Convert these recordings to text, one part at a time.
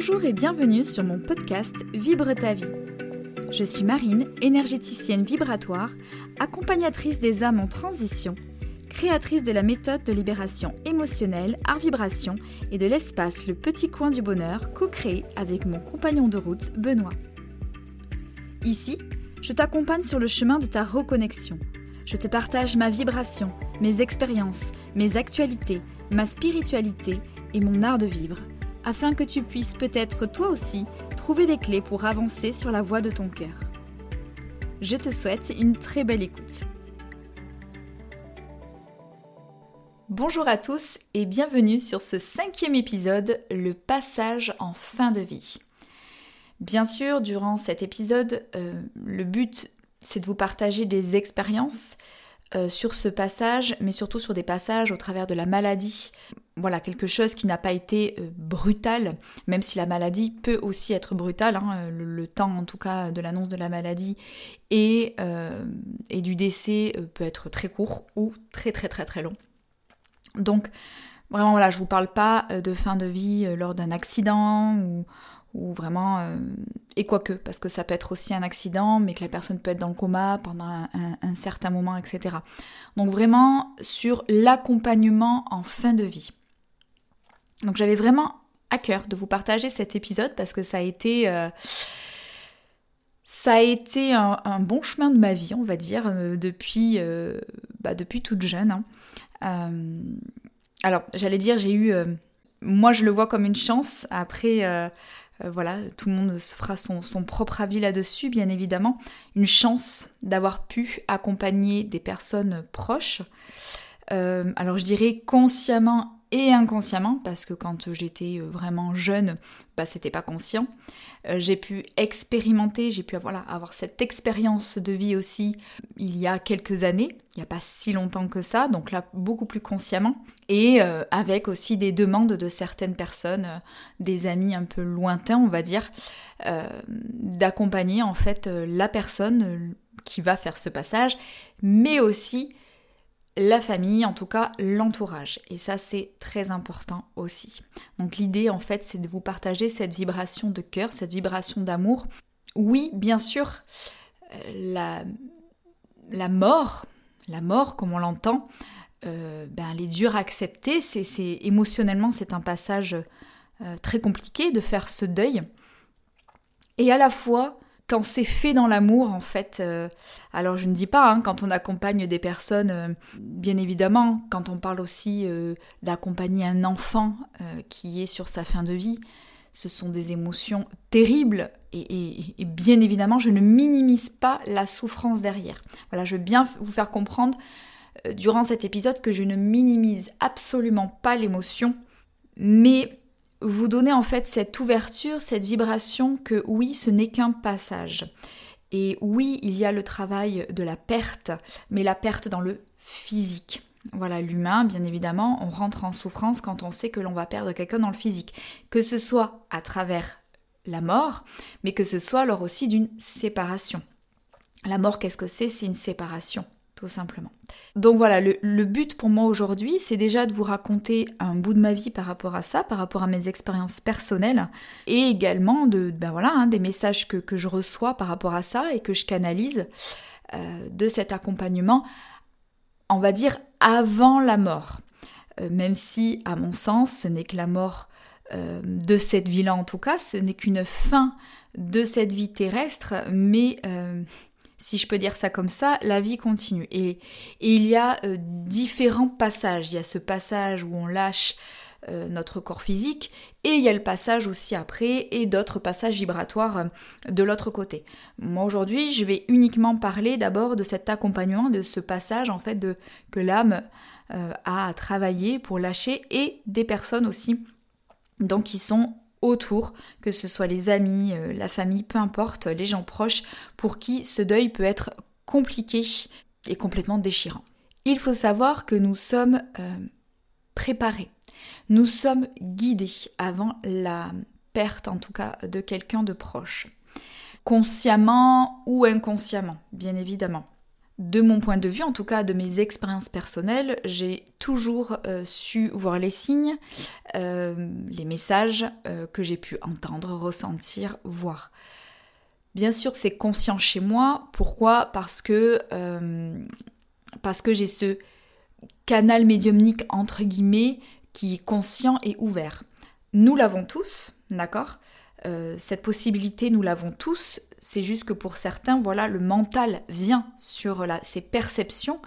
Bonjour et bienvenue sur mon podcast Vibre ta vie. Je suis Marine, énergéticienne vibratoire, accompagnatrice des âmes en transition, créatrice de la méthode de libération émotionnelle Art Vibration et de l'espace Le Petit Coin du Bonheur co-créé avec mon compagnon de route Benoît. Ici, je t'accompagne sur le chemin de ta reconnexion. Je te partage ma vibration, mes expériences, mes actualités, ma spiritualité et mon art de vivre afin que tu puisses peut-être toi aussi trouver des clés pour avancer sur la voie de ton cœur. Je te souhaite une très belle écoute. Bonjour à tous et bienvenue sur ce cinquième épisode, le passage en fin de vie. Bien sûr, durant cet épisode, euh, le but c'est de vous partager des expériences euh, sur ce passage, mais surtout sur des passages au travers de la maladie. Voilà, quelque chose qui n'a pas été euh, brutal, même si la maladie peut aussi être brutale, hein, euh, le, temps en tout cas de l'annonce de la maladie et, et du décès peut être très court ou très très très très long. Donc, vraiment, voilà, je vous parle pas de fin de vie lors d'un accident ou, vraiment euh, et quoique parce que ça peut être aussi un accident mais que la personne peut être dans le coma pendant un, certain moment etc donc vraiment sur l'accompagnement en fin de vie donc j'avais vraiment à cœur de vous partager cet épisode parce que ça a été euh, ça a été un, bon chemin de ma vie on va dire euh, depuis bah, depuis toute jeune hein. alors j'allais dire j'ai eu moi je le vois comme une chance après euh, voilà, tout le monde se fera son, propre avis là-dessus, bien évidemment. Une chance d'avoir pu accompagner des personnes proches. Euh, alors je dirais consciemment et inconsciemment, parce que quand j'étais euh, vraiment jeune, bah, c'était pas conscient. Euh, j'ai pu expérimenter, j'ai pu voilà, avoir cette expérience de vie aussi il y a quelques années, il n'y a pas si longtemps que ça, donc là beaucoup plus consciemment, et euh, avec aussi des demandes de certaines personnes, des amis un peu lointains on va dire, d'accompagner en fait la personne qui va faire ce passage, mais aussi la famille, en tout cas l'entourage. Et ça, c'est très important aussi. Donc l'idée, en fait, c'est de vous partager cette vibration de cœur, cette vibration d'amour. Oui, bien sûr, euh, la, la mort, la mort, comme on l'entend, euh, ben, elle est dure à accepter. C'est, émotionnellement, c'est un passage euh, très compliqué de faire ce deuil. Et à la fois, quand c'est fait dans l'amour, en fait, euh, alors je ne dis pas, hein, quand on accompagne des personnes, euh, bien évidemment, quand on parle aussi euh, d'accompagner un enfant qui est sur sa fin de vie, ce sont des émotions terribles et, et, bien évidemment, je ne minimise pas la souffrance derrière. Voilà, je veux bien vous faire comprendre durant cet épisode que je ne minimise absolument pas l'émotion, mais vous donnez en fait cette ouverture, cette vibration que oui, ce n'est qu'un passage. Et oui, il y a le travail de la perte, mais la perte dans le physique. Voilà, l'humain, bien évidemment, on rentre en souffrance quand on sait que l'on va perdre quelqu'un dans le physique. Que ce soit à travers la mort, mais que ce soit lors aussi d'une séparation. La mort, qu'est-ce que c'est? C'est une séparation tout simplement. Donc voilà, le, but pour moi aujourd'hui, c'est déjà de vous raconter un bout de ma vie par rapport à ça, par rapport à mes expériences personnelles, et également de, ben voilà, hein, des messages que, je reçois par rapport à ça et que je canalise euh, de cet accompagnement, on va dire avant la mort. Euh, même si, à mon sens, ce n'est que la mort euh, de cette vie-là en tout cas, ce n'est qu'une fin de cette vie terrestre, mais si je peux dire ça comme ça, la vie continue. Et, il y a euh, différents passages. Il y a ce passage où on lâche euh, notre corps physique, et il y a le passage aussi après, et d'autres passages vibratoires euh, de l'autre côté. Moi aujourd'hui, je vais uniquement parler d'abord de cet accompagnement, de ce passage en fait que l'âme a à travailler pour lâcher, et des personnes aussi donc qui sont autour, que ce soit les amis, euh, la famille, peu importe, les gens proches, pour qui ce deuil peut être compliqué et complètement déchirant. Il faut savoir que nous sommes euh, préparés, nous sommes guidés avant la perte en tout cas de quelqu'un de proche, consciemment ou inconsciemment, bien évidemment. De mon point de vue, en tout cas de mes expériences personnelles, j'ai toujours euh, su voir les signes, euh, les messages euh, que j'ai pu entendre, ressentir, voir. Bien sûr, c'est conscient chez moi. Pourquoi? Parce que, parce que j'ai ce canal médiumnique entre guillemets qui est conscient et ouvert. Nous l'avons tous, d'accord? Cette possibilité, nous l'avons tous c'est juste que pour certains, voilà, le mental vient sur ces perceptions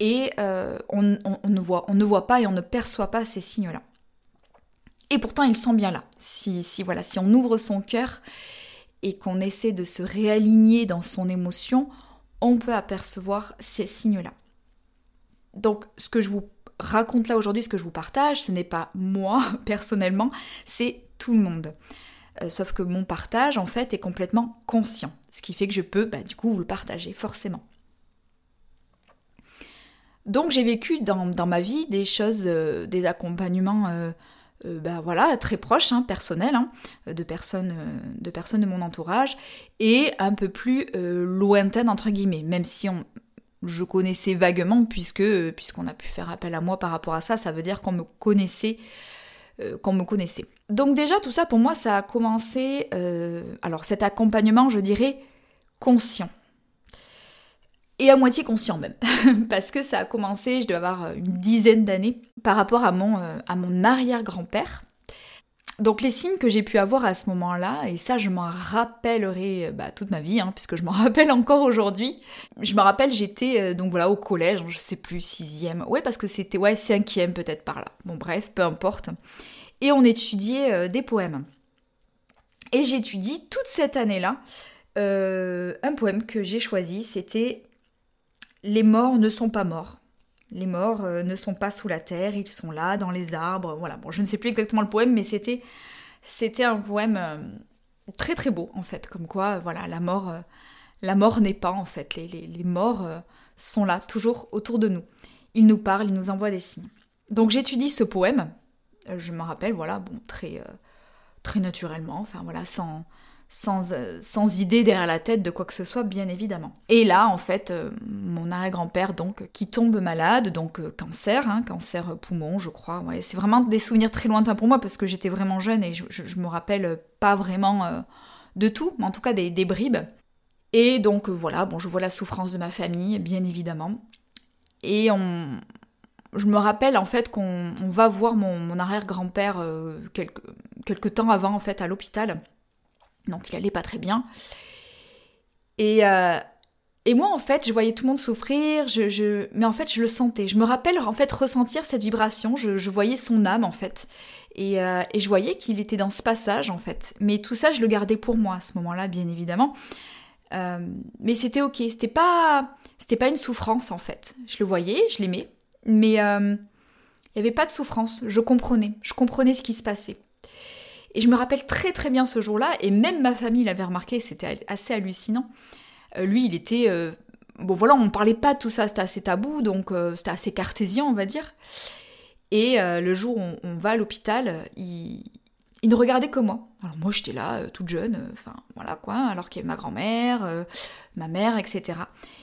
et euh, on, ne voit, on ne voit pas et on ne perçoit pas ces signes-là. Et pourtant, ils sont bien là. Si, si, voilà, si on ouvre son cœur et qu'on essaie de se réaligner dans son émotion, on peut apercevoir ces signes-là. Donc, ce que je vous raconte là aujourd'hui, ce que je vous partage, ce n'est pas moi personnellement, c'est tout le monde. Euh, sauf que mon partage, en fait, est complètement conscient. Ce qui fait que je peux, bah, du coup, vous le partager, forcément. Donc j'ai vécu dans, ma vie des choses, euh, des accompagnements euh, bah, voilà, très proches, hein, personnels, hein, de, personnes, de personnes de mon entourage, et un peu plus lointaines, entre guillemets, même si on, je connaissais vaguement, puisque puisqu'on a pu faire appel à moi par rapport à ça, ça veut dire qu'on me connaissait euh, qu'on me connaissait. Donc déjà, tout ça, pour moi, ça a commencé, euh, alors cet accompagnement, je dirais, conscient. Et à moitié conscient même, parce que ça a commencé, je dois avoir une dizaine d'années, par rapport à mon, euh, à mon arrière-grand-père. Donc les signes que j'ai pu avoir à ce moment-là, et ça je m'en rappellerai bah, toute ma vie, hein, puisque je m'en rappelle encore aujourd'hui. Je me rappelle, j'étais donc voilà au collège, je sais plus, sixième, ouais parce que c'était ouais cinquième peut-être par là. Bon bref, peu importe et on étudiait euh, des poèmes. Et j'étudie toute cette année-là euh, un poème que j'ai choisi, c'était Les morts ne sont pas morts. Les morts euh, ne sont pas sous la terre, ils sont là, dans les arbres. Voilà, bon, je ne sais plus exactement le poème, mais c'était, c'était un poème très très beau, en fait. Comme quoi, voilà, la mort, la mort n'est pas, en fait. Les, les morts sont là, toujours autour de nous. Ils nous parlent, ils nous envoient des signes. Donc j'étudie ce poème, euh, je me rappelle, voilà, bon, très, euh, très naturellement, enfin voilà, sans, sans, euh, sans, idée derrière la tête de quoi que ce soit, bien évidemment. Et là, en fait, mon arrière-grand-père, donc, qui tombe malade, donc cancer, hein, cancer poumon, je crois. C'est vraiment des souvenirs très lointains pour moi parce que j'étais vraiment jeune et je, me rappelle pas vraiment de tout, mais en tout cas des, bribes. Et donc voilà, bon, je vois la souffrance de ma famille, bien évidemment. Et on, je me rappelle en fait qu'on va voir mon, arrière-grand-père euh, quelques, temps avant en fait à l'hôpital. Donc il allait pas très bien. Et, euh, et moi en fait je voyais tout le monde souffrir, je, mais en fait je le sentais. Je me rappelle en fait ressentir cette vibration, je, voyais son âme en fait. Et, euh, et je voyais qu'il était dans ce passage en fait. Mais tout ça je le gardais pour moi à ce moment-là bien évidemment. mais c'était ok, c'était pas, c'était pas une souffrance en fait. Je le voyais, je l'aimais, mais euh, il n'y avait pas de souffrance, je comprenais, je comprenais ce qui se passait. Et je me rappelle très très bien ce jour-là, et même ma famille l'avait remarqué, c'était assez hallucinant. Euh, lui, il était... Euh, bon voilà, on ne parlait pas de tout ça, c'était assez tabou, donc c'était assez cartésien, on va dire. Et le jour où on, va à l'hôpital, il, il, ne regardait que moi. Alors moi, j'étais là, toute jeune, enfin voilà quoi, alors qu'il y avait ma grand-mère, ma mère, etc.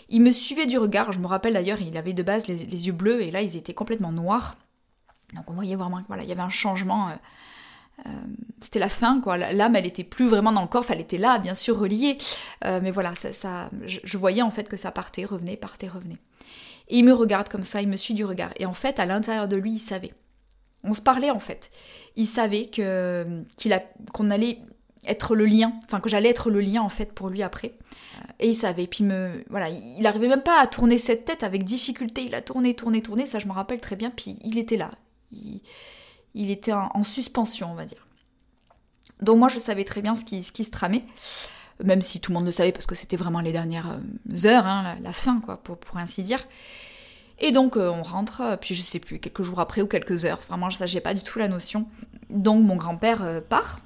Il me suivait du regard, je me rappelle d'ailleurs, il avait de base les, yeux bleus et là ils étaient complètement noirs. Donc on voyait vraiment voilà, il y avait un changement. Euh, c'était la fin, quoi. L'âme, elle était plus vraiment dans le corps, elle était là, bien sûr, reliée. Euh, mais voilà, ça, je, voyais en fait que ça partait, revenait, partait, revenait. Et il me regarde comme ça, il me suit du regard. Et en fait, à l'intérieur de lui, il savait. On se parlait en fait. Il savait qu'il qu'on allait être le lien, enfin que j'allais être le lien en fait pour lui après. Euh, et il savait, puis me, voilà, il arrivait même pas à tourner cette tête avec difficulté. Il a tourné, tourné, tourné, ça je me rappelle très bien. Puis il était là, il, était en, suspension, on va dire. Donc moi je savais très bien ce qui, se tramait, même si tout le monde le savait parce que c'était vraiment les dernières euh, heures, hein, la, fin quoi, pour, ainsi dire. Et donc euh, on rentre, puis je sais plus, quelques jours après ou quelques heures, vraiment ça j'ai pas du tout la notion. Donc mon grand-père part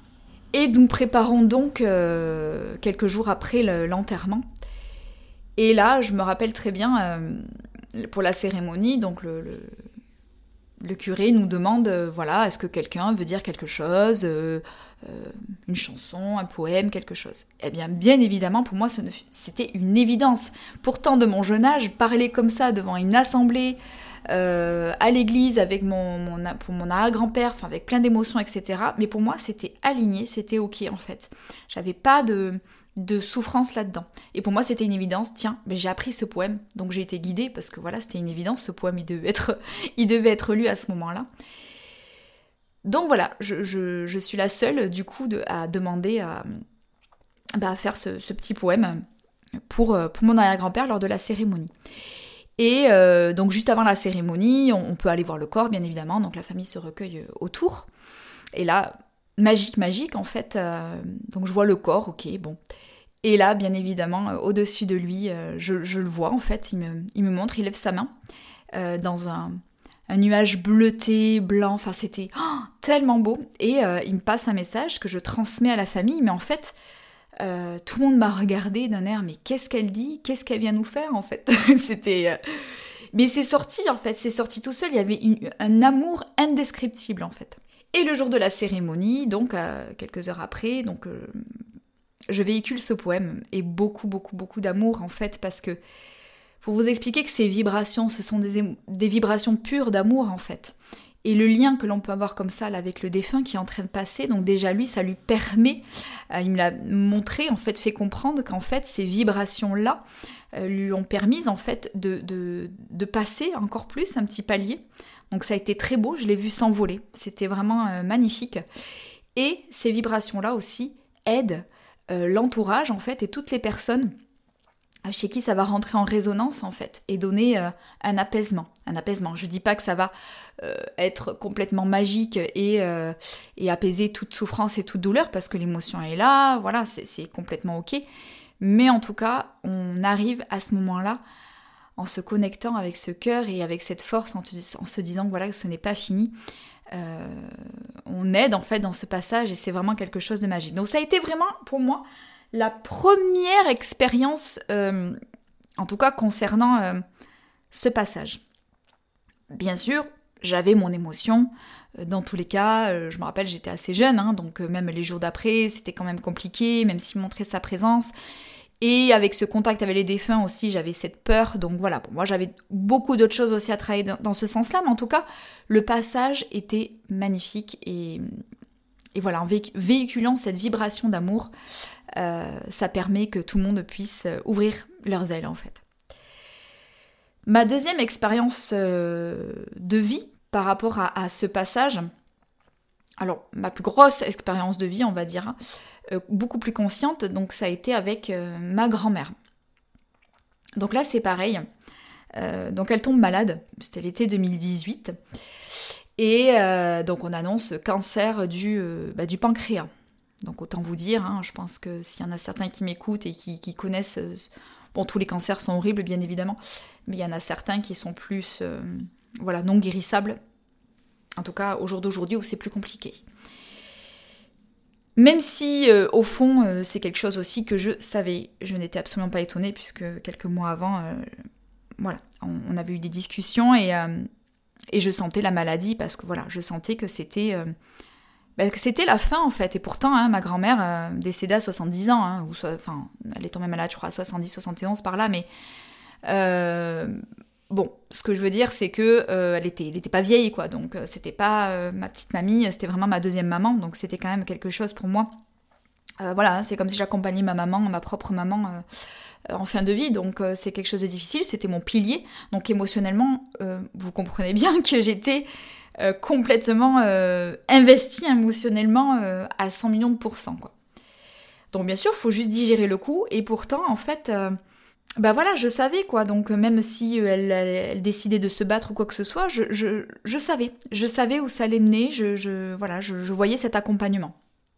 et nous préparons donc euh, quelques jours après l'enterrement. et là, je me rappelle très bien, euh, pour la cérémonie, donc le curé nous demande, voilà, est-ce que quelqu'un veut dire quelque chose, une chanson, un poème, quelque chose? Eh bien, bien évidemment, pour moi, c'était une évidence. Pourtant, de mon jeune âge, parler comme ça devant une assemblée, euh, à l'église avec mon, pour mon arrière-grand-père, avec plein d'émotions, etc. Mais pour moi, c'était aligné, c'était ok en fait. J'avais pas de, de souffrance là-dedans. Et pour moi, c'était une évidence. Tiens, mais j'ai appris ce poème, donc j'ai été guidée parce que voilà, c'était une évidence. Ce poème, il devait être, lu à ce moment-là. Donc voilà, je, suis la seule du coup à demander à, bah, faire ce, petit poème pour, pour mon arrière-grand-père lors de la cérémonie. Et euh, donc juste avant la cérémonie, on, peut aller voir le corps, bien évidemment, donc la famille se recueille euh, autour. Et là, magique, magique, en fait, euh, donc je vois le corps, ok, bon. Et là, bien évidemment, au-dessus de lui, je, le vois, en fait, il me, montre, il lève sa main dans un, nuage bleuté, blanc, enfin c'était oh, tellement beau. Et il me passe un message que je transmets à la famille, mais en fait, euh, tout le monde m'a regardé d'un air, mais qu'est-ce qu'elle dit? Qu'est-ce qu'elle vient nous faire en fait? C'était. Euh, mais c'est sorti en fait, c'est sorti tout seul. Il y avait un amour indescriptible en fait. Et le jour de la cérémonie, donc euh, quelques heures après, donc je véhicule ce poème et beaucoup, beaucoup, beaucoup d'amour en fait parce que pour vous expliquer que ces vibrations, ce sont des, des vibrations pures d'amour en fait et le lien que l'on peut avoir comme ça avec le défunt qui est en train de passer. Donc déjà lui, ça lui permet, euh, il me l'a montré, en fait, fait comprendre qu'en fait ces vibrations-là euh, lui ont permis en fait de, de, passer encore plus un petit palier. Donc ça a été très beau, je l'ai vu s'envoler, c'était vraiment euh, magnifique. Et ces vibrations-là aussi aident l'entourage en fait et toutes les personnes chez qui ça va rentrer en résonance en fait et donner euh, un apaisement. Un apaisement. Je dis pas que ça va euh, être complètement magique et, euh, et, apaiser toute souffrance et toute douleur parce que l'émotion est là, voilà, c'est complètement ok. Mais en tout cas, on arrive à ce moment-là en se connectant avec ce cœur et avec cette force, en, en se disant voilà que ce n'est pas fini. on aide en fait dans ce passage et c'est vraiment quelque chose de magique. Donc ça a été vraiment pour moi la première expérience, euh, en tout cas concernant euh, ce passage. Bien sûr, j'avais mon émotion. Euh, dans tous les cas, je me rappelle, j'étais assez jeune, hein, donc même les jours d'après, c'était quand même compliqué, même s'il montrait sa présence. Et avec ce contact avec les défunts aussi, j'avais cette peur. Donc voilà, moi j'avais beaucoup d'autres choses aussi à travailler dans, ce sens-là. Mais en tout cas, le passage était magnifique. Et, et voilà, en véhiculant cette vibration d'amour, euh, ça permet que tout le monde puisse euh, ouvrir leurs ailes en fait. Ma deuxième expérience euh, de vie par rapport à, ce passage, alors ma plus grosse expérience de vie on va dire, hein, beaucoup plus consciente, donc ça a été avec ma grand-mère. Donc là c'est pareil, donc elle tombe malade, c'était l'été 2018, et donc on annonce cancer du, bah, du pancréas. Donc autant vous dire, hein, je pense que s'il y en a certains qui m'écoutent et qui, connaissent, euh, bon tous les cancers sont horribles bien évidemment, mais il y en a certains qui sont plus, euh, voilà, non guérissables. En tout cas au jour d'aujourd'hui où c'est plus compliqué. Même si euh, au fond c'est quelque chose aussi que je savais, je n'étais absolument pas étonnée puisque quelques mois avant, voilà, on, avait eu des discussions et, et je sentais la maladie parce que voilà, je sentais que c'était bah, c'était la fin en fait. Et pourtant, hein, ma grand-mère euh, décédée à 70 ans, hein, enfin, elle est tombée malade, je crois, à 70, 71 par là, mais euh, bon, ce que je veux dire, c'est que euh, elle était, pas vieille, quoi. Donc, c'était pas ma petite mamie, c'était vraiment ma deuxième maman. Donc, c'était quand même quelque chose pour moi. voilà, c'est comme si j'accompagnais ma maman, ma propre maman. en fin de vie, donc c'est quelque chose de difficile, c'était mon pilier. Donc émotionnellement, vous comprenez bien que j'étais euh, complètement euh, investi émotionnellement euh, à 100 millions de pourcents. Quoi. Donc bien sûr, il faut juste digérer le coup, et pourtant, en fait, bah voilà, je savais quoi. Donc même si elle, décidait de se battre ou quoi que ce soit, je, je, savais. Je savais où ça allait mener, je, je voilà, je, voyais cet accompagnement.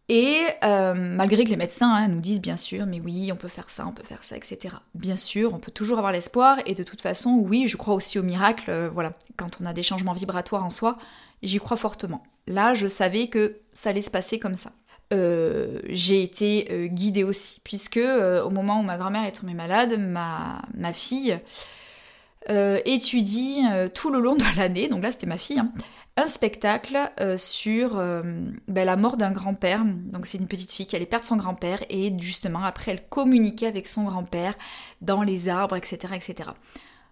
Et malgré que les médecins hein, nous disent bien sûr, mais oui, on peut faire ça, on peut faire ça, etc. Bien sûr, on peut toujours avoir l'espoir, et de toute façon, oui, je crois aussi au miracle, voilà, quand on a des changements vibratoires en soi, j'y crois fortement. Là, je savais que ça allait se passer comme ça. Euh, j'ai été euh, guidée aussi, puisque euh, au moment où ma grand-mère est tombée malade, ma, ma fille étudie tout le long de l'année, donc là c'était ma fille, hein, un spectacle sur ben, la mort d'un grand-père. Donc c'est une petite fille qui allait perdre son grand-père et justement après elle communiquait avec son grand-père dans les arbres, etc. etc.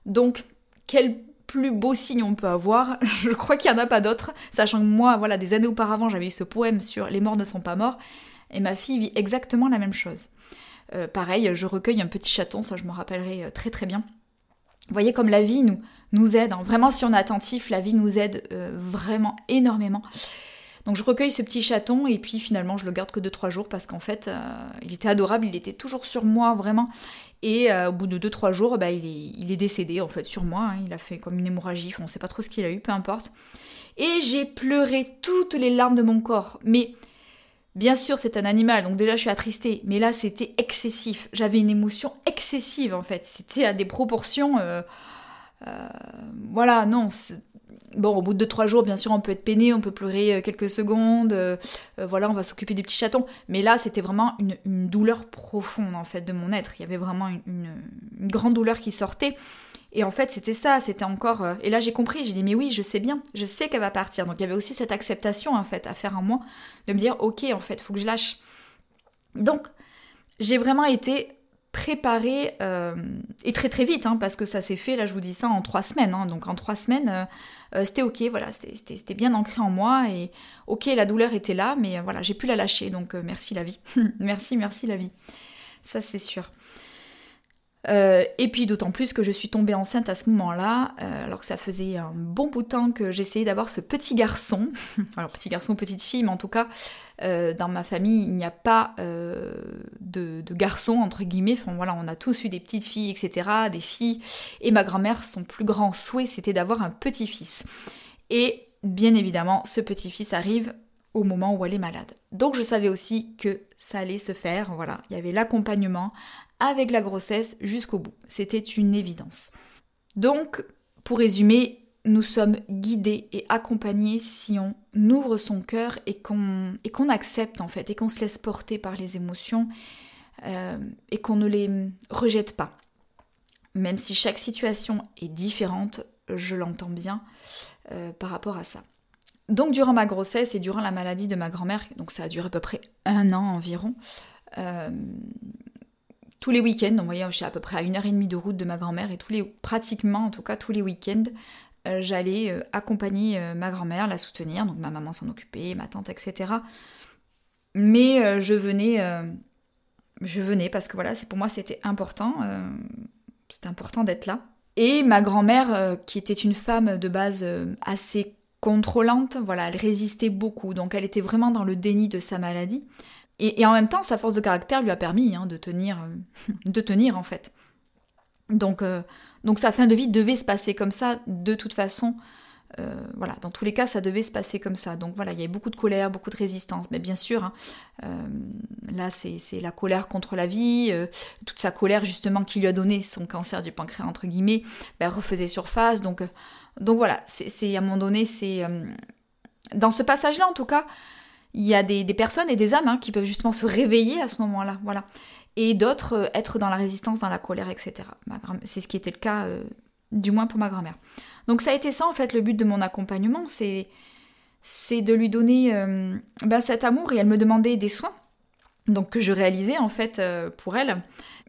Donc quel plus beau signe on peut avoir? Je crois qu'il n'y en a pas d'autre, sachant que moi, voilà, des années auparavant, j'avais eu ce poème sur Les morts ne sont pas morts, et ma fille vit exactement la même chose. Euh, pareil, je recueille un petit chaton, ça je me rappellerai euh, très très bien. Vous voyez comme la vie nous, aide, hein. vraiment si on est attentif, la vie nous aide euh, vraiment énormément. Donc je recueille ce petit chaton et puis finalement je le garde que 2-3 jours parce qu'en fait il était adorable, il était toujours sur moi vraiment. Et euh, au bout de 2-3 jours, bah, il, est, il, est, décédé en fait sur moi. Hein. Il a fait comme une hémorragie, on ne sait pas trop ce qu'il a eu, peu importe. Et j'ai pleuré toutes les larmes de mon corps. Mais bien sûr, c'est un animal, donc déjà je suis attristée. Mais là, c'était excessif. J'avais une émotion excessive en fait. C'était à des proportions. Euh, euh, voilà, non, Bon, au bout de 2-3 jours, bien sûr, on peut être peiné, on peut pleurer euh, quelques secondes, voilà, on va s'occuper du petit chaton. Mais là, c'était vraiment une, douleur profonde, en fait, de mon être. Il y avait vraiment une, grande douleur qui sortait. Et en fait, c'était ça, c'était encore... et là, j'ai compris, j'ai dit, mais oui, je sais bien, je sais qu'elle va partir. Donc, il y avait aussi cette acceptation, en fait, à faire en moi, de me dire, ok, en fait, faut que je lâche. Donc, j'ai vraiment été préparé euh, et très très vite hein, parce que ça s'est fait là je vous dis ça en trois semaines hein. donc en trois semaines euh, euh, c'était ok voilà c'était bien ancré en moi et ok la douleur était là mais voilà j'ai pu la lâcher donc merci la vie merci merci la vie ça c'est sûr euh, et puis d'autant plus que je suis tombée enceinte à ce moment-là, euh, alors que ça faisait un bon bout de temps que j'essayais d'avoir ce petit garçon, alors petit garçon petite fille, mais en tout cas euh, dans ma famille il n'y a pas de, de garçons entre guillemets, voilà on a tous eu des petites filles etc, des filles, et ma grand-mère son plus grand souhait c'était d'avoir un petit-fils. Et bien évidemment ce petit-fils arrive au moment où elle est malade. Donc je savais aussi que ça allait se faire, voilà, il y avait l'accompagnement avec la grossesse jusqu'au bout. C'était une évidence. Donc, pour résumer, nous sommes guidés et accompagnés si on ouvre son cœur et qu'on accepte en fait et qu'on se laisse porter par les émotions euh, et qu'on ne les rejette pas. Même si chaque situation est différente, je l'entends bien euh, par rapport à ça. Donc durant ma grossesse et durant la maladie de ma grand-mère, donc ça a duré à peu près un an environ, euh, tous les week-ends, donc je suis à peu près à une heure et demie de route de ma grand-mère, et tous les, pratiquement en tout cas tous les week-ends, euh, j'allais euh, accompagner ma grand-mère, la soutenir, donc ma maman s'en occupait, ma tante, etc. Mais je venais, je venais parce que voilà, pour moi c'était important, c'était important d'être là. Et ma grand-mère, qui était une femme de base assez contrôlante, voilà, elle résistait beaucoup, donc elle était vraiment dans le déni de sa maladie. Et, en même temps, sa force de caractère lui a permis hein, de tenir, euh, de tenir en fait. Donc, euh, donc sa fin de vie devait se passer comme ça, de toute façon. Euh, voilà, dans tous les cas, ça devait se passer comme ça. Donc voilà, il y avait beaucoup de colère, beaucoup de résistance. Mais bien sûr, hein, là, c'est la colère contre la vie, toute sa colère justement qui lui a donné son cancer du pancréas, entre guillemets, ben, refaisait surface. Donc donc voilà, c'est à un moment donné, c'est... Dans ce passage-là, en tout cas, il y a des, personnes et des âmes hein, qui peuvent justement se réveiller à ce moment-là, voilà. Et d'autres euh, être dans la résistance, dans la colère, etc. C'est ce qui était le cas, euh, du moins pour ma grand-mère. Donc ça a été ça, en fait, le but de mon accompagnement, c'est c'est de lui donner bah, cet amour et elle me demandait des soins, donc que je réalisais en fait pour elle.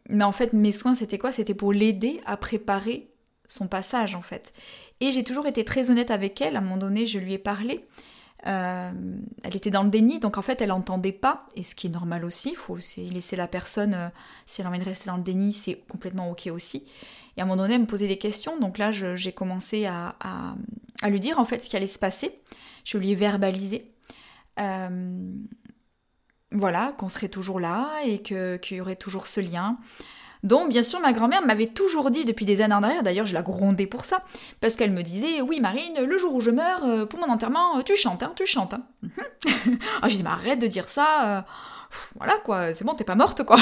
Mais en fait, mes soins, c'était quoi? C'était pour l'aider à préparer son passage en fait. Et j'ai toujours été très honnête avec elle. À un moment donné, je lui ai parlé. Euh, elle était dans le déni, donc en fait, elle n'entendait pas, et ce qui est normal aussi. Il faut aussi laisser la personne, euh, si elle a envie de rester dans le déni, c'est complètement ok aussi. Et à un moment donné, elle me posait des questions, donc là, j'ai commencé à, lui dire en fait ce qui allait se passer. Je lui ai verbalisé. Euh, voilà, qu'on serait toujours là et qu'il y aurait toujours ce lien. Donc, bien sûr, ma grand-mère m'avait toujours dit depuis des années en arrière, d'ailleurs, je la grondais pour ça, parce qu'elle me disait Oui, Marine, le jour où je meurs, euh, pour mon enterrement, euh, tu chantes, hein, tu chantes. Hein. ah, je dis Mais arrête de dire ça, euh, voilà quoi, c'est bon, t'es pas morte quoi.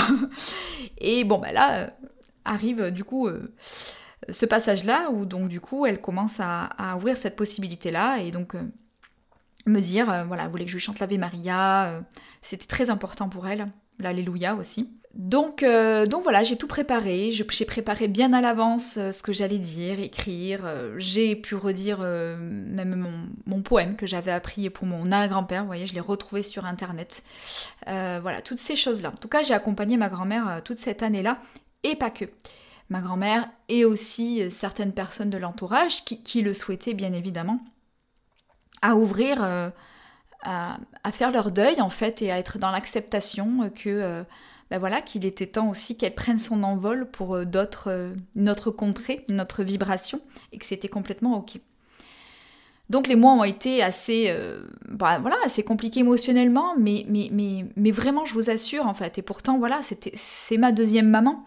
Et bon, bah là, arrive du coup ce passage-là, où donc du coup, elle commence à, ouvrir cette possibilité-là, et donc me dire, voilà, elle voulait que je chante l'Ave Maria, c'était très important pour elle, l'Alléluia aussi. Donc, euh, donc voilà, j'ai tout préparé. J'ai préparé bien à l'avance euh, ce que j'allais dire, écrire. Euh, j'ai pu redire même mon, poème que j'avais appris pour mon arrière-grand-père. Vous voyez, je l'ai retrouvé sur internet. voilà, toutes ces choses-là. En tout cas, j'ai accompagné ma grand-mère toute cette année-là, et pas que. Ma grand-mère et aussi certaines personnes de l'entourage qui, le souhaitaient bien évidemment, à ouvrir, à, faire leur deuil en fait et à être dans l'acceptation que ben voilà, qu'il était temps aussi qu'elle prenne son envol pour euh, d'autres, euh, notre contrée, notre vibration, et que c'était complètement ok. Donc les mois ont été assez, euh, bah, voilà, assez compliqués émotionnellement, mais, mais, mais, mais vraiment, je vous assure, en fait. Et pourtant, voilà, c'était, c'est ma deuxième maman.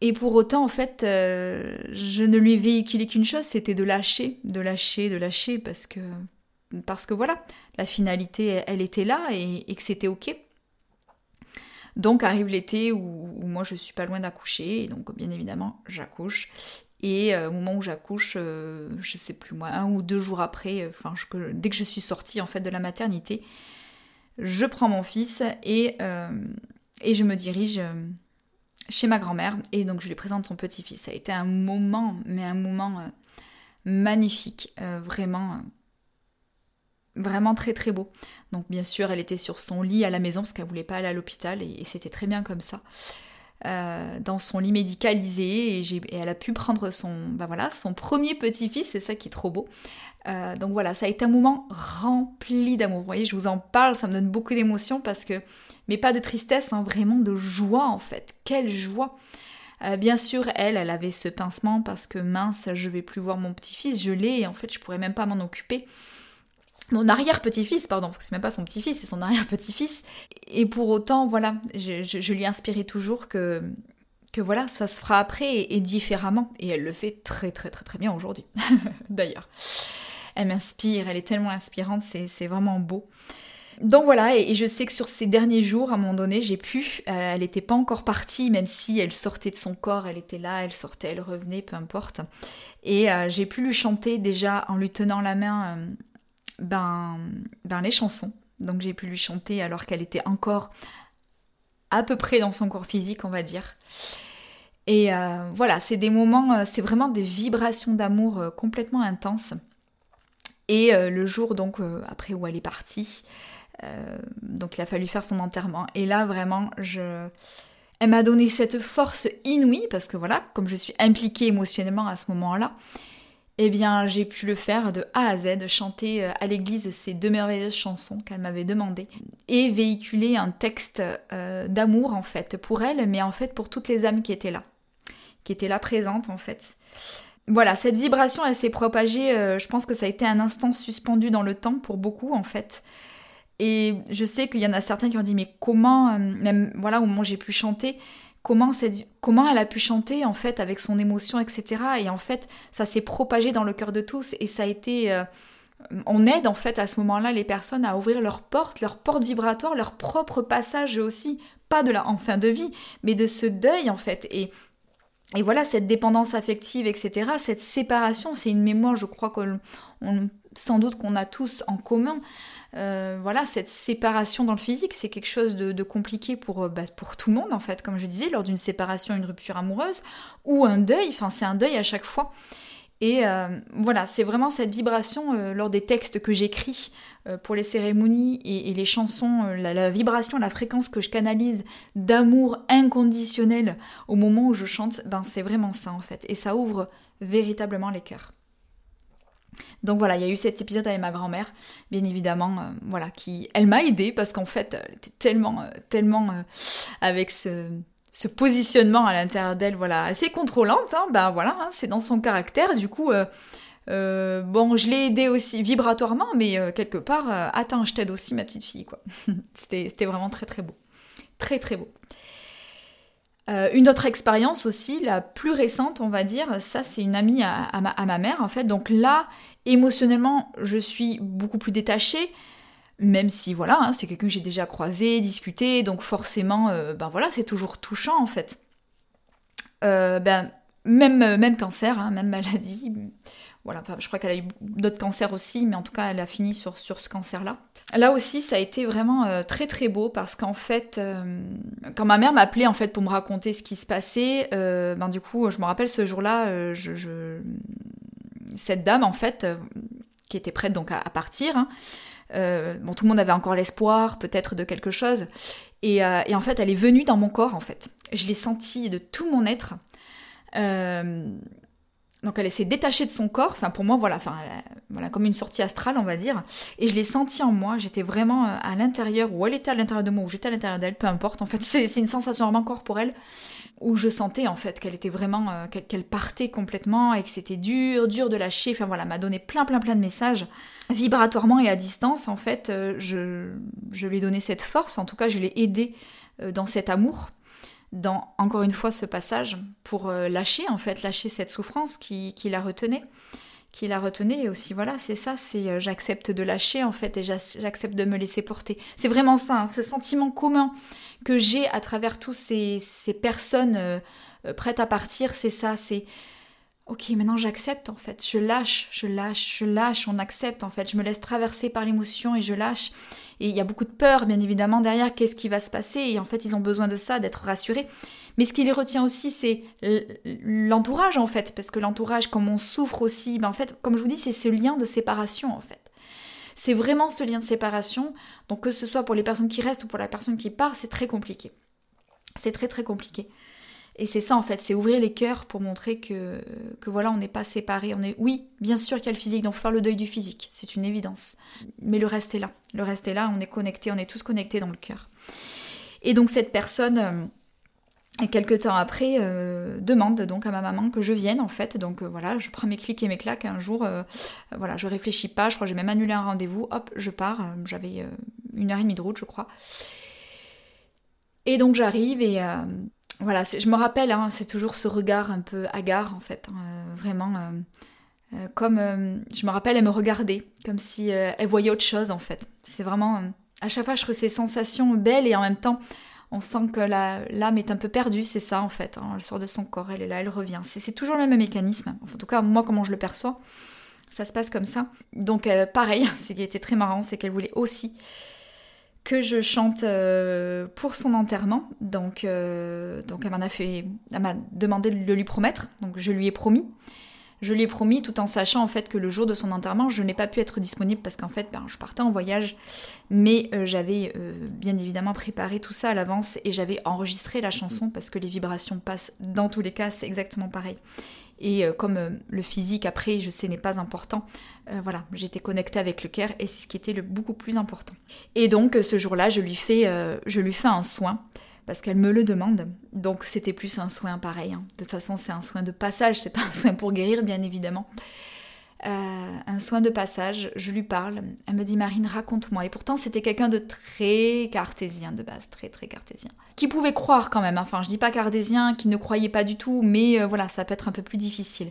Et pour autant, en fait, je ne lui ai véhiculé qu'une chose, c'était de lâcher, de lâcher, de lâcher, parce que, parce que voilà, la finalité, elle était là et, et que c'était ok. Donc arrive l'été où, moi je suis pas loin d'accoucher, et donc bien évidemment j'accouche. Et euh, au moment où j'accouche, euh, je sais plus moi, un ou deux jours après, enfin dès que je suis sortie en fait de la maternité, je prends mon fils et, euh, et je me dirige chez ma grand-mère et donc je lui présente son petit-fils. Ça a été un moment, mais un moment magnifique, vraiment Vraiment très très beau. Donc bien sûr, elle était sur son lit à la maison parce qu'elle voulait pas aller à l'hôpital et, c'était très bien comme ça. Euh, dans son lit médicalisé et, elle a pu prendre son, bah voilà, son premier petit-fils, c'est ça qui est trop beau. Euh, donc voilà, ça a été un moment rempli d'amour. Vous voyez, je vous en parle, ça me donne beaucoup d'émotions parce que, mais pas de tristesse, hein, vraiment de joie en fait. Quelle joie! Euh, bien sûr, elle, elle avait ce pincement parce que mince, je vais plus voir mon petit-fils, je l'ai et en fait, je pourrais même pas m'en occuper mon arrière-petit-fils, pardon, parce que c'est même pas son petit-fils, c'est son arrière-petit-fils. Et pour autant, voilà, je, lui inspirais toujours que, que voilà, ça se fera après et, différemment. Et elle le fait très très très très bien aujourd'hui, d'ailleurs. Elle m'inspire, elle est tellement inspirante, c'est vraiment beau. Donc voilà, et, je sais que sur ces derniers jours, à un moment donné, j'ai pu, euh, elle n'était pas encore partie, même si elle sortait de son corps, elle était là, elle sortait, elle revenait, peu importe. Et euh, j'ai pu lui chanter déjà en lui tenant la main. Euh, ben, les chansons. Donc j'ai pu lui chanter alors qu'elle était encore à peu près dans son corps physique, on va dire. Et euh, voilà, c'est des moments, euh, c'est vraiment des vibrations d'amour euh, complètement intenses. Et le jour donc après où elle est partie, donc il a fallu faire son enterrement. Et là vraiment, je, elle m'a donné cette force inouïe parce que voilà, comme je suis impliquée émotionnellement à ce moment-là, eh bien j'ai pu le faire de A à Z, chanter euh, à l'église ces deux merveilleuses chansons qu'elle m'avait demandées et véhiculer un texte euh, d'amour en fait pour elle, mais en fait pour toutes les âmes qui étaient là, qui étaient là présentes en fait. Voilà, cette vibration elle s'est propagée, euh, je pense que ça a été un instant suspendu dans le temps pour beaucoup en fait. Et je sais qu'il y en a certains qui ont dit mais comment, même voilà au moment où j'ai pu chanter, comment, elle a pu chanter en fait avec son émotion, etc. Et en fait, ça s'est propagé dans le cœur de tous et ça a été... Euh, on aide en fait à ce moment-là les personnes à ouvrir leurs portes, leurs portes vibratoires, leur propre passage aussi, pas de la en fin de vie, mais de ce deuil en fait. Et, et voilà, cette dépendance affective, etc., cette séparation, c'est une mémoire, je crois, qu'on sans doute qu'on a tous en commun. Euh, voilà, cette séparation dans le physique, c'est quelque chose de, compliqué pour, euh, bah, pour tout le monde, en fait, comme je disais, lors d'une séparation, une rupture amoureuse, ou un deuil, enfin c'est un deuil à chaque fois. Et euh, voilà, c'est vraiment cette vibration lors des textes que j'écris pour les cérémonies et, les chansons, la, vibration, la fréquence que je canalise d'amour inconditionnel au moment où je chante, ben c'est vraiment ça en fait. Et ça ouvre véritablement les cœurs. Donc voilà, il y a eu cet épisode avec ma grand-mère, bien évidemment, euh, voilà, qui, elle m'a aidée parce qu'en fait, elle était tellement, euh, tellement euh, avec ce, positionnement à l'intérieur d'elle, voilà, assez contrôlante, hein, ben voilà, hein, c'est dans son caractère, du coup, bon, je l'ai aidée aussi vibratoirement, mais quelque part, attends, je t'aide aussi, ma petite fille, quoi. C'était vraiment très très beau, très très beau. Euh, une autre expérience aussi, la plus récente, on va dire, ça c'est une amie à, ma, mère en fait. Donc là, émotionnellement, je suis beaucoup plus détachée, même si voilà, hein, c'est quelqu'un que j'ai déjà croisé, discuté, donc forcément, euh, ben voilà, c'est toujours touchant en fait. Euh, ben, même, même cancer, hein, même maladie, Voilà, je crois qu'elle a eu d'autres cancers aussi, mais en tout cas, elle a fini sur, sur ce cancer-là. Là aussi, ça a été vraiment euh, très très beau parce qu'en fait, euh, quand ma mère m'appelait en fait pour me raconter ce qui se passait, euh, ben du coup, je me rappelle ce jour-là, je, cette dame en fait, qui était prête donc à, partir. Hein, bon, tout le monde avait encore l'espoir, peut-être de quelque chose. Et, et, en fait, elle est venue dans mon corps, en fait. Je l'ai sentie de tout mon être. Donc elle s'est détachée de son corps, enfin pour moi voilà, enfin voilà comme une sortie astrale on va dire, et je l'ai sentie en moi, j'étais vraiment euh, à l'intérieur, ou elle était à l'intérieur de moi, ou j'étais à l'intérieur d'elle, peu importe, en fait c'est une sensation vraiment corporelle, où je sentais en fait qu'elle était vraiment, euh, qu'elle partait complètement, et que c'était dur, dur de lâcher, enfin voilà, m'a donné plein plein plein de messages, vibratoirement et à distance. En fait, euh, je, je lui ai donné cette force, en tout cas je l'ai aidée dans cet amour, dans encore une fois ce passage pour euh, lâcher en fait, lâcher cette souffrance qui, la retenait qui la retenait. Et aussi voilà c'est ça c'est euh, j'accepte de lâcher en fait et j'accepte de me laisser porter. C'est vraiment ça hein, ce sentiment commun que j'ai à travers tous ces, personnes euh, prêtes à partir c'est ça c'est ok maintenant j'accepte en fait je lâche je lâche je lâche on accepte en fait je me laisse traverser par l'émotion et je lâche et il y a beaucoup de peur, bien évidemment, derrière, qu'est-ce qui va se passer? Et en fait, ils ont besoin de ça, d'être rassurés. Mais ce qui les retient aussi, c'est l'entourage, en fait. Parce que l'entourage, comme on souffre aussi, ben en fait, comme je vous dis, c'est ce lien de séparation, en fait. C'est vraiment ce lien de séparation. Donc que ce soit pour les personnes qui restent ou pour la personne qui part, c'est très compliqué. C'est très très compliqué. Et c'est ça en fait, c'est ouvrir les cœurs pour montrer que, que voilà, on n'est pas séparés. On est, oui, bien sûr qu'il y a le physique, donc faut faire le deuil du physique, c'est une évidence. Mais le reste est là. Le reste est là, on est connectés, on est tous connectés dans le cœur. Et donc cette personne, euh, quelques temps après, euh, demande donc à ma maman que je vienne en fait. Donc euh, voilà, je prends mes clics et mes claques un jour. voilà, je réfléchis pas, je crois que j'ai même annulé un rendez-vous. Hop, je pars. J'avais une heure et demie de route, je crois. Et donc j'arrive et voilà, je me rappelle, hein, c'est toujours ce regard un peu hagard en fait, hein, euh, vraiment. Euh, euh, comme je me rappelle, elle me regardait, comme si elle voyait autre chose en fait. C'est vraiment. à chaque fois, je trouve ces sensations belles et en même temps, on sent que l'âme est un peu perdue, c'est ça en fait. Hein. elle sort de son corps, elle est là, elle revient. C'est toujours le même mécanisme. en tout cas, moi, comment je le perçois, ça se passe comme ça. Donc, pareil, ce qui était très marrant, c'est qu'elle voulait aussi que je chante euh, pour son enterrement. Donc, euh, donc elle m'en a fait, elle m'a demandé de lui promettre. Donc je lui ai promis. Je lui ai promis tout en sachant en fait que le jour de son enterrement, je n'ai pas pu être disponible parce qu'en fait, ben, je partais en voyage, mais euh, j'avais bien évidemment préparé tout ça à l'avance et j'avais enregistré la chanson parce que les vibrations passent dans tous les cas, c'est exactement pareil. Et euh, comme euh, le physique, après, je sais, n'est pas important, euh, voilà, j'étais connectée avec le cœur et c'est ce qui était le beaucoup plus important. Et donc, ce jour-là, je, lui fais, je lui fais un soin parce qu'elle me le demande. Donc, c'était plus un soin pareil. Hein. De toute façon, c'est un soin de passage, c'est pas un soin pour guérir, bien évidemment. Euh, un soin de passage, je lui parle, elle me dit Marine, raconte-moi. Et pourtant, c'était quelqu'un de très cartésien de base, très très cartésien. Qui pouvait croire quand même, enfin, je dis pas cartésien, qui ne croyait pas du tout, mais euh, voilà, ça peut être un peu plus difficile.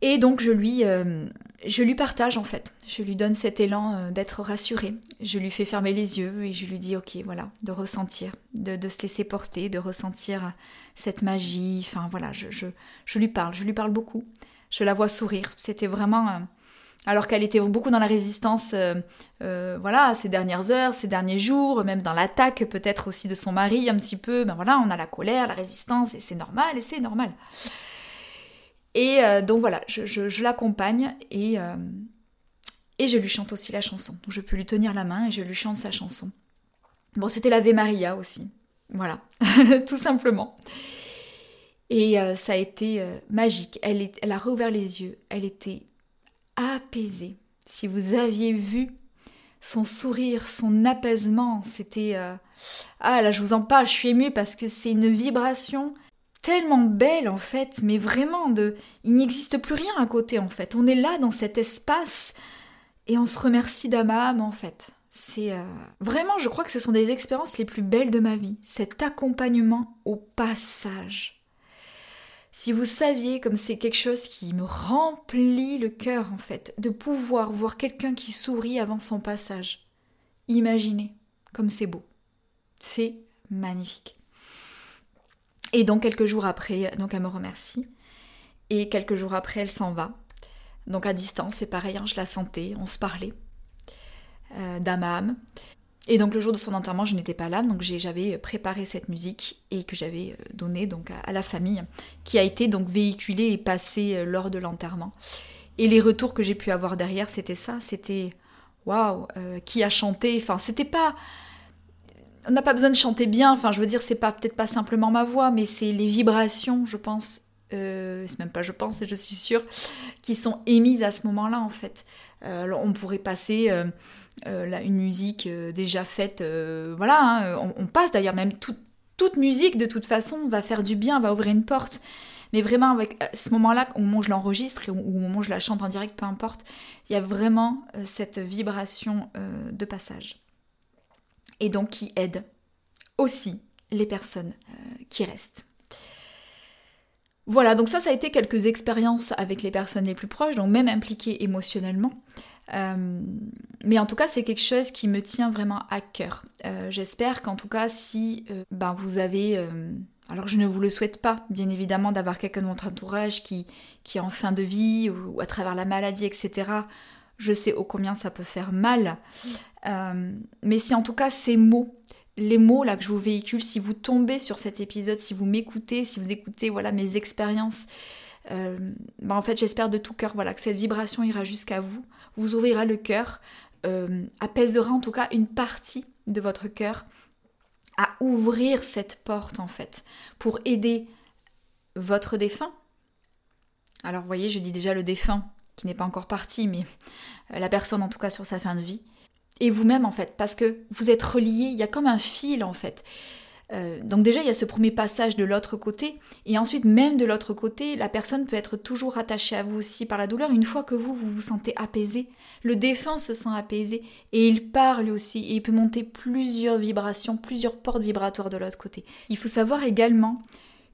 Et donc, je lui, euh, je lui partage en fait, je lui donne cet élan d'être rassurée. Je lui fais fermer les yeux et je lui dis, ok, voilà, de ressentir, de, se laisser porter, de ressentir cette magie. Enfin, voilà, je, je lui parle, je lui parle beaucoup je la vois sourire. C'était vraiment... Euh, alors qu'elle était beaucoup dans la résistance, euh, euh, voilà, ces dernières heures, ces derniers jours, même dans l'attaque peut-être aussi de son mari un petit peu, ben voilà, on a la colère, la résistance, et c'est normal, et c'est normal. Et donc voilà, je, l'accompagne et, et je lui chante aussi la chanson. Donc je peux lui tenir la main et je lui chante sa chanson. Bon, c'était l'Ave Maria aussi. Voilà, tout simplement. Et euh, ça a été euh, magique. Elle, a rouvert les yeux. Elle était apaisée. Si vous aviez vu son sourire, son apaisement, c'était... Euh, ah là, je vous en parle, je suis émue parce que c'est une vibration tellement belle en fait, mais vraiment de... Il n'existe plus rien à côté en fait. On est là dans cet espace et on se remercie âme en fait. C'est vraiment, je crois que ce sont des expériences les plus belles de ma vie. Cet accompagnement au passage. Si vous saviez comme c'est quelque chose qui me remplit le cœur en fait, de pouvoir voir quelqu'un qui sourit avant son passage. Imaginez comme c'est beau. C'est magnifique. Et donc quelques jours après, donc elle me remercie. Et quelques jours après, elle s'en va. Donc à distance, c'est pareil, hein, je la sentais, on se parlait euh, d'âme à âme. Et donc le jour de son enterrement, je n'étais pas là, donc j'avais préparé cette musique et que j'avais euh, donnée donc à, la famille, qui a été donc véhiculée et passée euh, lors de l'enterrement. Et les retours que j'ai pu avoir derrière, c'était ça, c'était waouh, euh, qui a chanté? Enfin, c'était pas, on n'a pas besoin de chanter bien. Enfin, je veux dire, c'est pas peut-être pas simplement ma voix, mais c'est les vibrations, je pense. C'est même pas je pense, je suis sûre, qui sont émises à ce moment-là en fait. alors on pourrait passer euh, une musique euh, déjà faite, euh, voilà, hein, on, passe d'ailleurs même toute musique de toute façon va faire du bien, va ouvrir une porte. Mais vraiment, avec ce moment-là, au moment où je l'enregistre ou au moment où je la chante en direct, peu importe, il y a vraiment cette vibration de passage. Et donc qui aide aussi les personnes qui restent. Voilà, donc ça, ça a été quelques expériences avec les personnes les plus proches, donc même impliquées émotionnellement. Euh, mais en tout cas, c'est quelque chose qui me tient vraiment à cœur. Euh, j'espère qu'en tout cas, si euh, ben, vous avez... alors je ne vous le souhaite pas, bien évidemment, d'avoir quelqu'un de votre entourage qui, qui est en fin de vie ou, à travers la maladie, etc. Je sais ô combien ça peut faire mal. mais si en tout cas ces mots, les mots là que je vous véhicule, si vous tombez sur cet épisode, si vous m'écoutez, si vous écoutez voilà mes expériences, euh, bah, en fait, j'espère de tout cœur voilà, que cette vibration ira jusqu'à vous, vous ouvrira le cœur, euh, apaisera en tout cas une partie de votre cœur à ouvrir cette porte en fait pour aider votre défunt. Alors vous voyez, je dis déjà le défunt qui n'est pas encore parti, mais euh, la personne en tout cas sur sa fin de vie. Et vous-même en fait, parce que vous êtes relié, il y a comme un fil en fait. Euh, donc déjà, il y a ce premier passage de l'autre côté, et ensuite, même de l'autre côté, la personne peut être toujours attachée à vous aussi par la douleur. Une fois que vous, vous vous sentez apaisé, le défunt se sent apaisé, et il parle aussi, et il peut monter plusieurs vibrations, plusieurs portes vibratoires de l'autre côté. Il faut savoir également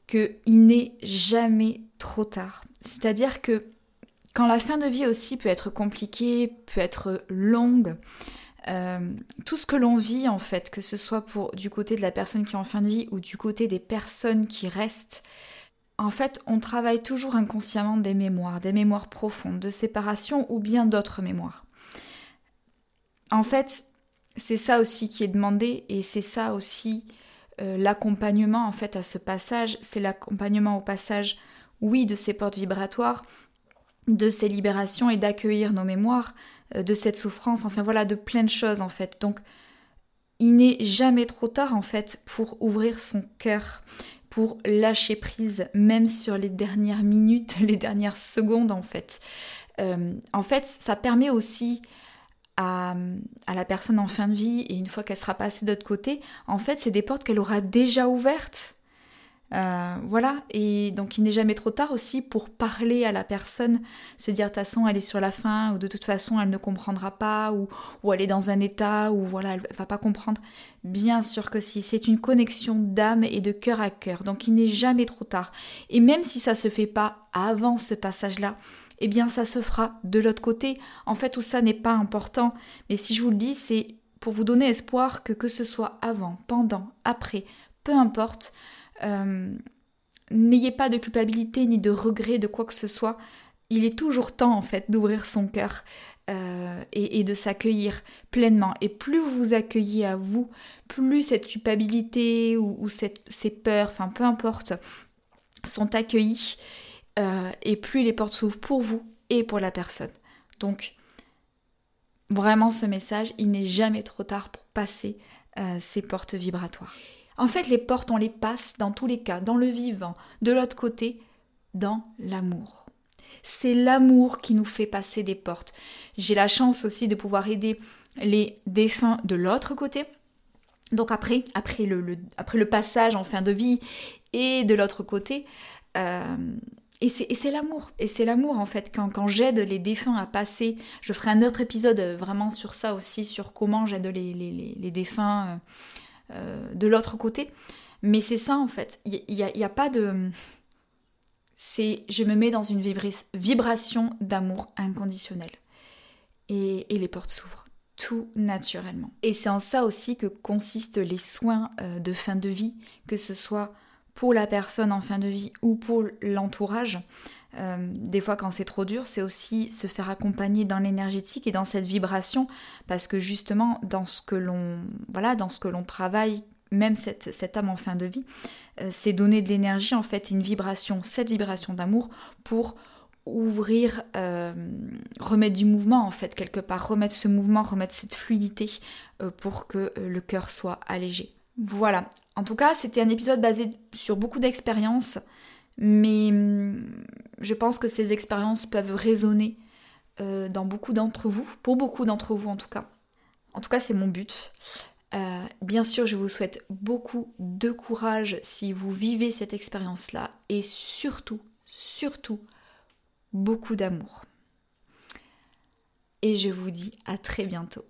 qu'il n'est jamais trop tard. C'est-à-dire que quand la fin de vie aussi peut être compliquée, peut être longue, euh, tout ce que l'on vit en fait, que ce soit pour du côté de la personne qui est en fin de vie ou du côté des personnes qui restent, en fait, on travaille toujours inconsciemment des mémoires, des mémoires profondes, de séparation ou bien d'autres mémoires. En fait, c'est ça aussi qui est demandé et c'est ça aussi euh, l'accompagnement en fait à ce passage, c'est l'accompagnement au passage, oui, de ces portes vibratoires, de ces libérations et d'accueillir nos mémoires, euh, de cette souffrance, enfin voilà, de plein de choses en fait. Donc il n'est jamais trop tard en fait pour ouvrir son cœur, pour lâcher prise, même sur les dernières minutes, les dernières secondes en fait. Euh, en fait, ça permet aussi à, à, la personne en fin de vie, et une fois qu'elle sera passée de l'autre côté, en fait, c'est des portes qu'elle aura déjà ouvertes. Euh, voilà, et donc il n'est jamais trop tard aussi pour parler à la personne, se dire de toute façon elle est sur la fin, ou de toute façon elle ne comprendra pas, ou, ou elle est dans un état où voilà, elle va pas comprendre. Bien sûr que si, c'est une connexion d'âme et de cœur à cœur, donc il n'est jamais trop tard. Et même si ça se fait pas avant ce passage-là, eh bien ça se fera de l'autre côté. En fait, tout ça n'est pas important, mais si je vous le dis, c'est pour vous donner espoir que que ce soit avant, pendant, après, peu importe, euh, n'ayez pas de culpabilité ni de regret de quoi que ce soit. Il est toujours temps en fait d'ouvrir son cœur euh, et, de s'accueillir pleinement. Et plus vous vous accueillez à vous, plus cette culpabilité ou, ces peurs, enfin peu importe, sont accueillies euh, et plus les portes s'ouvrent pour vous et pour la personne. Donc vraiment ce message, il n'est jamais trop tard pour passer ces portes vibratoires. En fait, les portes, on les passe dans tous les cas, dans le vivant, de l'autre côté, dans l'amour. C'est l'amour qui nous fait passer des portes. J'ai la chance aussi de pouvoir aider les défunts de l'autre côté. Donc après, après le, passage en fin de vie et de l'autre côté, euh, et c'est l'amour. Et c'est l'amour en fait. Quand, j'aide les défunts à passer, je ferai un autre épisode vraiment sur ça aussi, sur comment j'aide les, les, les, défunts. Euh, de l'autre côté. Mais c'est ça en fait. Il n'y a, a, pas de... C'est je me mets dans une vibration d'amour inconditionnel. Et, les portes s'ouvrent tout naturellement. Et c'est en ça aussi que consistent les soins euh, de fin de vie, que ce soit pour la personne en fin de vie ou pour l'entourage. Euh, des fois quand c'est trop dur, c'est aussi se faire accompagner dans l'énergétique et dans cette vibration parce que justement dans ce que l'on voilà, dans ce que l'on travaille même cette, âme en fin de vie, euh, c'est donner de l'énergie, en fait, une vibration, cette vibration d'amour pour ouvrir, euh, remettre du mouvement en fait quelque part, remettre ce mouvement, remettre cette fluidité pour que le cœur soit allégé. Voilà, en tout cas c'était un épisode basé sur beaucoup d'expériences mais hum, je pense que ces expériences peuvent résonner euh, dans beaucoup d'entre vous, pour beaucoup d'entre vous en tout cas. En tout cas, c'est mon but. Euh, bien sûr, je vous souhaite beaucoup de courage si vous vivez cette expérience-là et surtout, surtout, beaucoup d'amour. Et je vous dis à très bientôt.